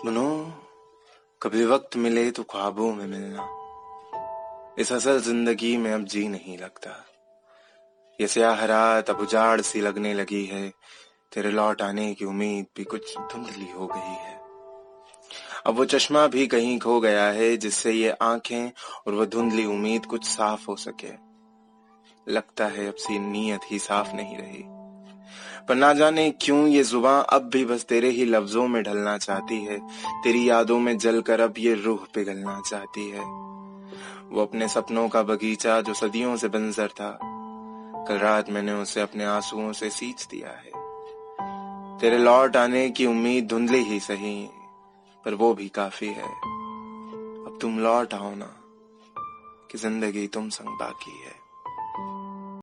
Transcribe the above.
सुनो, कभी वक्त मिले तो ख्वाबों में मिलना। इस असल ज़िंदगी में अब जी नहीं लगता। ये स्याह रात अब उजाड़ सी लगने लगी है। तेरे लौट आने की उम्मीद भी कुछ धुंधली हो गई है। अब वो चश्मा भी कहीं खो गया है, जिससे ये आँखें और वो धुंधली उम्मीद कुछ साफ़ हो सके। लगता है अब सी नीयत ही साफ़ नहीं रही। पर ना जाने क्यों ये ज़ुबान अब भी बस तेरे ही लफ्जों में ढलना चाहती है। तेरी यादों में जलकर अब ये रूह पिघलना चाहती है। वो अपने सपनों का बगीचा जो सदियों से बंजर था, कल रात मैंने उसे अपने आंसुओं से सींच दिया है। तेरे लौट आने की उम्मीद धुंधली ही सही, पर वो भी काफ़ी है। अब तुम लौट आओ ना, कि ज़िंदगी तुम संग बाकी है।